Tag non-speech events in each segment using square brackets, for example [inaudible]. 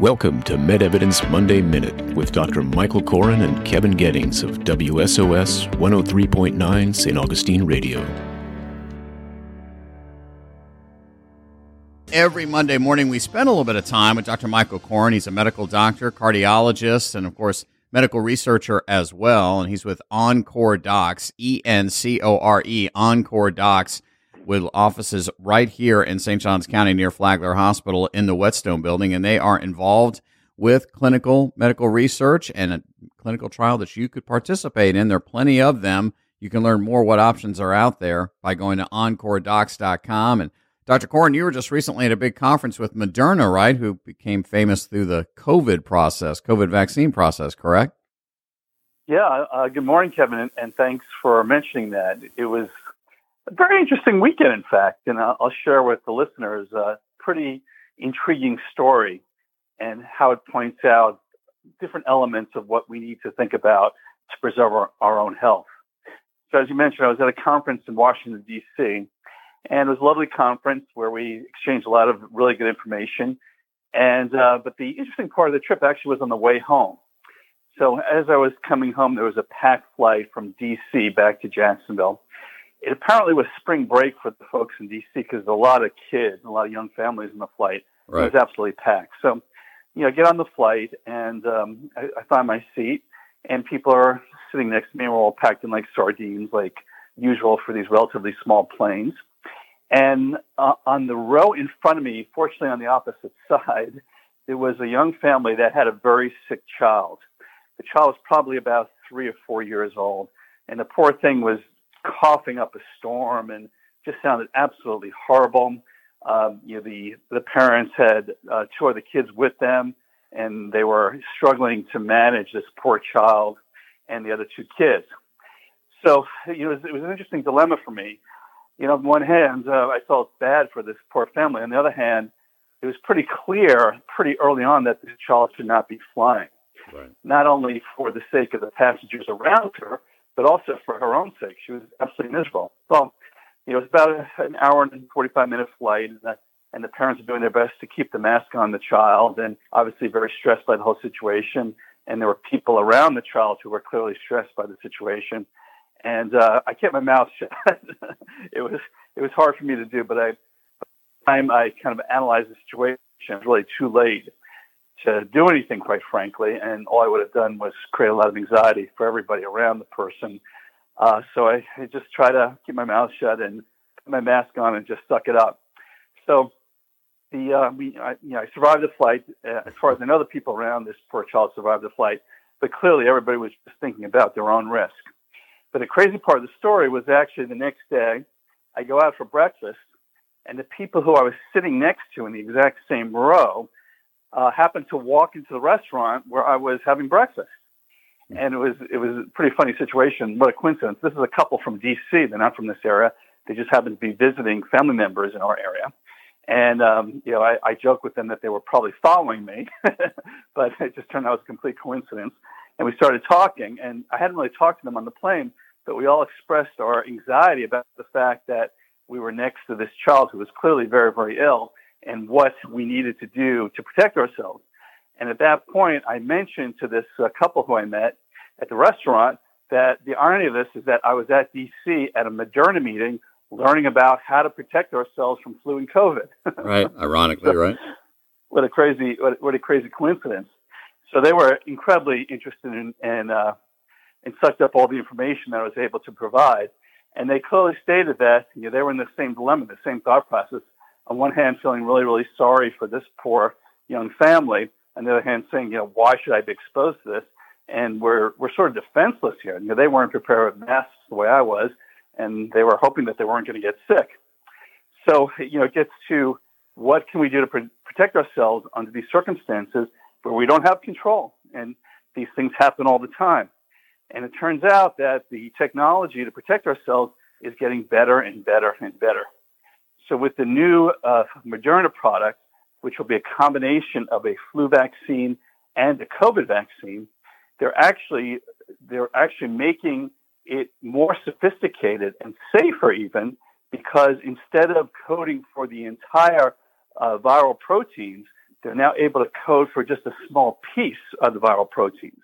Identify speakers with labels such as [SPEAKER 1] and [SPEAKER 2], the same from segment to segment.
[SPEAKER 1] Welcome to MedEvidence Monday Minute with Dr. Michael Koren and Kevin Gettings of WSOS 103.9 St. Augustine Radio.
[SPEAKER 2] Every Monday morning, we spend a little bit of time with Dr. Michael Koren. He's a medical doctor, cardiologist, and of course, medical researcher as well. And he's with Encore Docs, E N C O R E, Encore Docs with offices right here in St. Johns County near Flagler Hospital in the Whetstone building, and they are involved with clinical medical research and a clinical trial that you could participate in. There are plenty of them. You can learn more what options are out there by going to encoredocs.com. And Dr. Koren, you were just recently at a big conference with Moderna, right? Who became famous through the COVID process, COVID vaccine process, correct?
[SPEAKER 3] Yeah. Uh, good morning, Kevin, and, and, thanks for mentioning that. It was a very interesting weekend, in fact, and I'll, share with the listeners a pretty intriguing story and how it points out different elements of what we need to think about to preserve our, our own health. So, as you mentioned, I was at a conference in Washington, D.C., and it was a lovely conference where we exchanged a lot of really good information. And uh, but the interesting part of the trip actually was on the way home. So as I was coming home, there was a packed flight from D.C. back to Jacksonville, it apparently was spring break for the folks in DC because a lot of kids, a lot of young families in the flight. Right. It was absolutely packed. So, you know, I get on the flight and um, I, I find my seat, and people are sitting next to me. And we're all packed in like sardines, like usual for these relatively small planes. And uh, on the row in front of me, fortunately on the opposite [laughs] side, there was a young family that had a very sick child. The child was probably about three or four years old, and the poor thing was coughing up a storm and just sounded absolutely horrible. Um, you know, the the parents had uh, two other kids with them, and they were struggling to manage this poor child and the other two kids. So, you know, it was, it was an interesting dilemma for me. You know, on one hand, uh, I felt bad for this poor family. On the other hand, it was pretty clear pretty early on that this child should not be flying. Right. Not only for the sake of the passengers around her, but also for her own sake. She was absolutely miserable. Well, you know, it was about an hour and 45 minute flight, and the, and the parents are doing their best to keep the mask on the child, and obviously very stressed by the whole situation. And there were people around the child who were clearly stressed by the situation. And uh, I kept my mouth [laughs] shut. it was it was hard for me to do, but I, by the time I kind of analyzed the situation, it was really too late to do anything, quite frankly. And all I would have done was create a lot of anxiety for everybody around the person. Uh, so I, I just try to keep my mouth shut and put my mask on and just suck it up. So the uh, we I, you know I survived the flight. Uh, as far as I know, the people around this poor child survived the flight, but clearly everybody was just thinking about their own risk. But the crazy part of the story was actually the next day, I go out for breakfast, and the people who I was sitting next to in the exact same row uh, happened to walk into the restaurant where I was having breakfast. And it was it was a pretty funny situation. What a coincidence! This is a couple from D.C. They're not from this area. They just happened to be visiting family members in our area. And um, you know, I, I joke with them that they were probably following me, [laughs] but it just turned out it was a complete coincidence. And we started talking, and I hadn't really talked to them on the plane, but we all expressed our anxiety about the fact that we were next to this child who was clearly very, very ill, and what we needed to do to protect ourselves. And at that point, I mentioned to this uh, couple who I met at the restaurant that the irony of this is that I was at DC at a Moderna meeting learning about how to protect ourselves from flu and COVID. [laughs]
[SPEAKER 2] right. Ironically, so, right.
[SPEAKER 3] What a crazy, what, what, a crazy coincidence. So they were incredibly interested in, and, uh, and sucked up all the information that I was able to provide. And they clearly stated that you know, they were in the same dilemma, the same thought process on one hand feeling really, really sorry for this poor young family, on the other hand saying, you know, why should I be exposed to this? And we're we're sort of defenseless here. You know, they weren't prepared with masks the way I was, and they were hoping that they weren't going to get sick. So, you know, it gets to what can we do to pr- protect ourselves under these circumstances where we don't have control, and these things happen all the time. And it turns out that the technology to protect ourselves is getting better and better and better. So with the new uh, Moderna product, which will be a combination of a flu vaccine and a COVID vaccine, they're actually they're actually making it more sophisticated and safer even because instead of coding for the entire uh, viral proteins, they're now able to code for just a small piece of the viral proteins,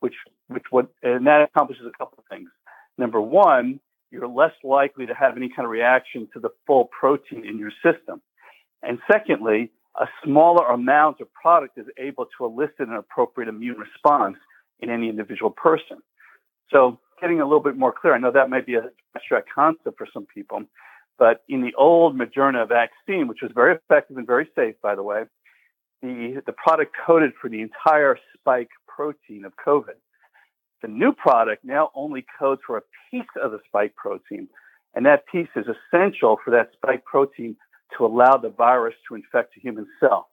[SPEAKER 3] which which what and that accomplishes a couple of things. Number one, you're less likely to have any kind of reaction to the full protein in your system. And secondly, a smaller amount of product is able to elicit an appropriate immune response in any individual person. So getting a little bit more clear, I know that might be a abstract concept for some people, but in the old Moderna vaccine, which was very effective and very safe, by the way, the, the product coded for the entire spike protein of COVID. The new product now only codes for a piece of the spike protein, and that piece is essential for that spike protein to allow the virus to infect a human cell.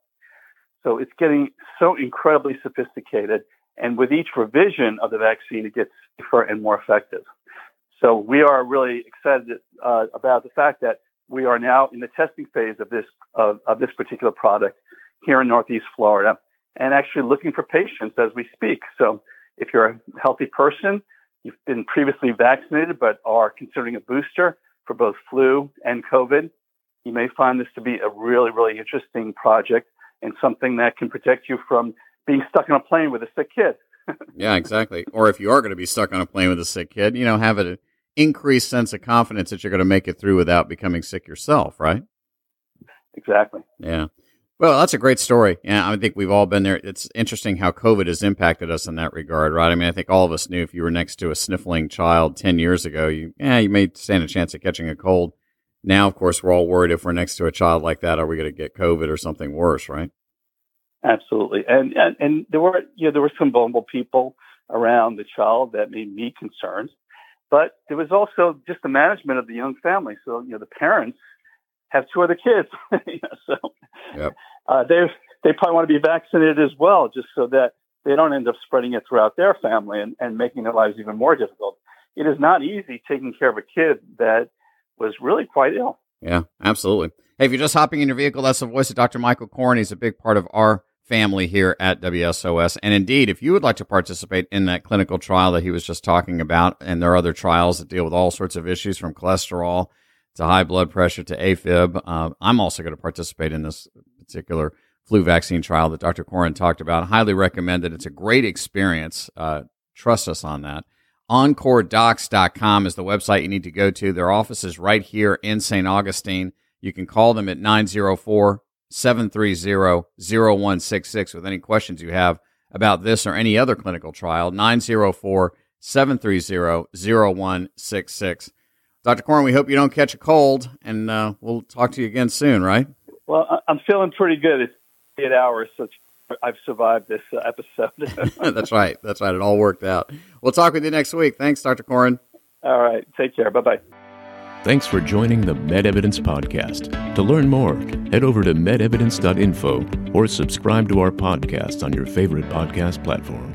[SPEAKER 3] So it's getting so incredibly sophisticated, and with each revision of the vaccine, it gets safer and more effective. So we are really excited uh, about the fact that we are now in the testing phase of this of, of this particular product here in Northeast Florida, and actually looking for patients as we speak. So if you're a healthy person, you've been previously vaccinated but are considering a booster for both flu and COVID, you may find this to be a really, really interesting project and something that can protect you from being stuck on a plane with a sick kid. [laughs]
[SPEAKER 2] yeah, exactly. Or if you are going to be stuck on a plane with a sick kid, you know, have an increased sense of confidence that you're going to make it through without becoming sick yourself, right?
[SPEAKER 3] Exactly.
[SPEAKER 2] Yeah. Well, that's a great story. Yeah, I think we've all been there. It's interesting how COVID has impacted us in that regard, right? I mean, I think all of us knew if you were next to a sniffling child 10 years ago, you, yeah, you may stand a chance of catching a cold. Now, of course, we're all worried if we're next to a child like that, are we going to get COVID or something worse, right?
[SPEAKER 3] Absolutely. And, and, and there were, you know, there were some vulnerable people around the child that made me concerned, but there was also just the management of the young family. So, you know, the parents have two other kids. [laughs] you know, so yep. Uh, they they probably want to be vaccinated as well, just so that they don't end up spreading it throughout their family and, and making their lives even more difficult. It is not easy taking care of a kid that was really quite ill.
[SPEAKER 2] Yeah, absolutely. Hey, if you're just hopping in your vehicle, that's the voice of Dr. Michael Koren. He's a big part of our family here at WSOS. And indeed, if you would like to participate in that clinical trial that he was just talking about, and there are other trials that deal with all sorts of issues from cholesterol to high blood pressure to AFib. Uh, I'm also going to participate in this particular flu vaccine trial that Dr. Koren talked about. Highly recommend it. It's a great experience. Uh, trust us on that. EncoreDocs.com is the website you need to go to. Their office is right here in St. Augustine. You can call them at 904 730 0166 with any questions you have about this or any other clinical trial. 904 730 0166. Dr. Koren, we hope you don't catch a cold, and uh, we'll talk to you again soon, right?
[SPEAKER 3] Well, I'm feeling pretty good. It's eight hours, so I've survived this uh,
[SPEAKER 2] episode. [laughs] [laughs] That's right. That's right. It all worked out. We'll talk with you next week. Thanks, Dr. Koren.
[SPEAKER 3] All right. Take care. Bye bye.
[SPEAKER 1] Thanks for joining the MedEvidence Podcast. To learn more, head over to medevidence.info or subscribe to our podcast on your favorite podcast platform.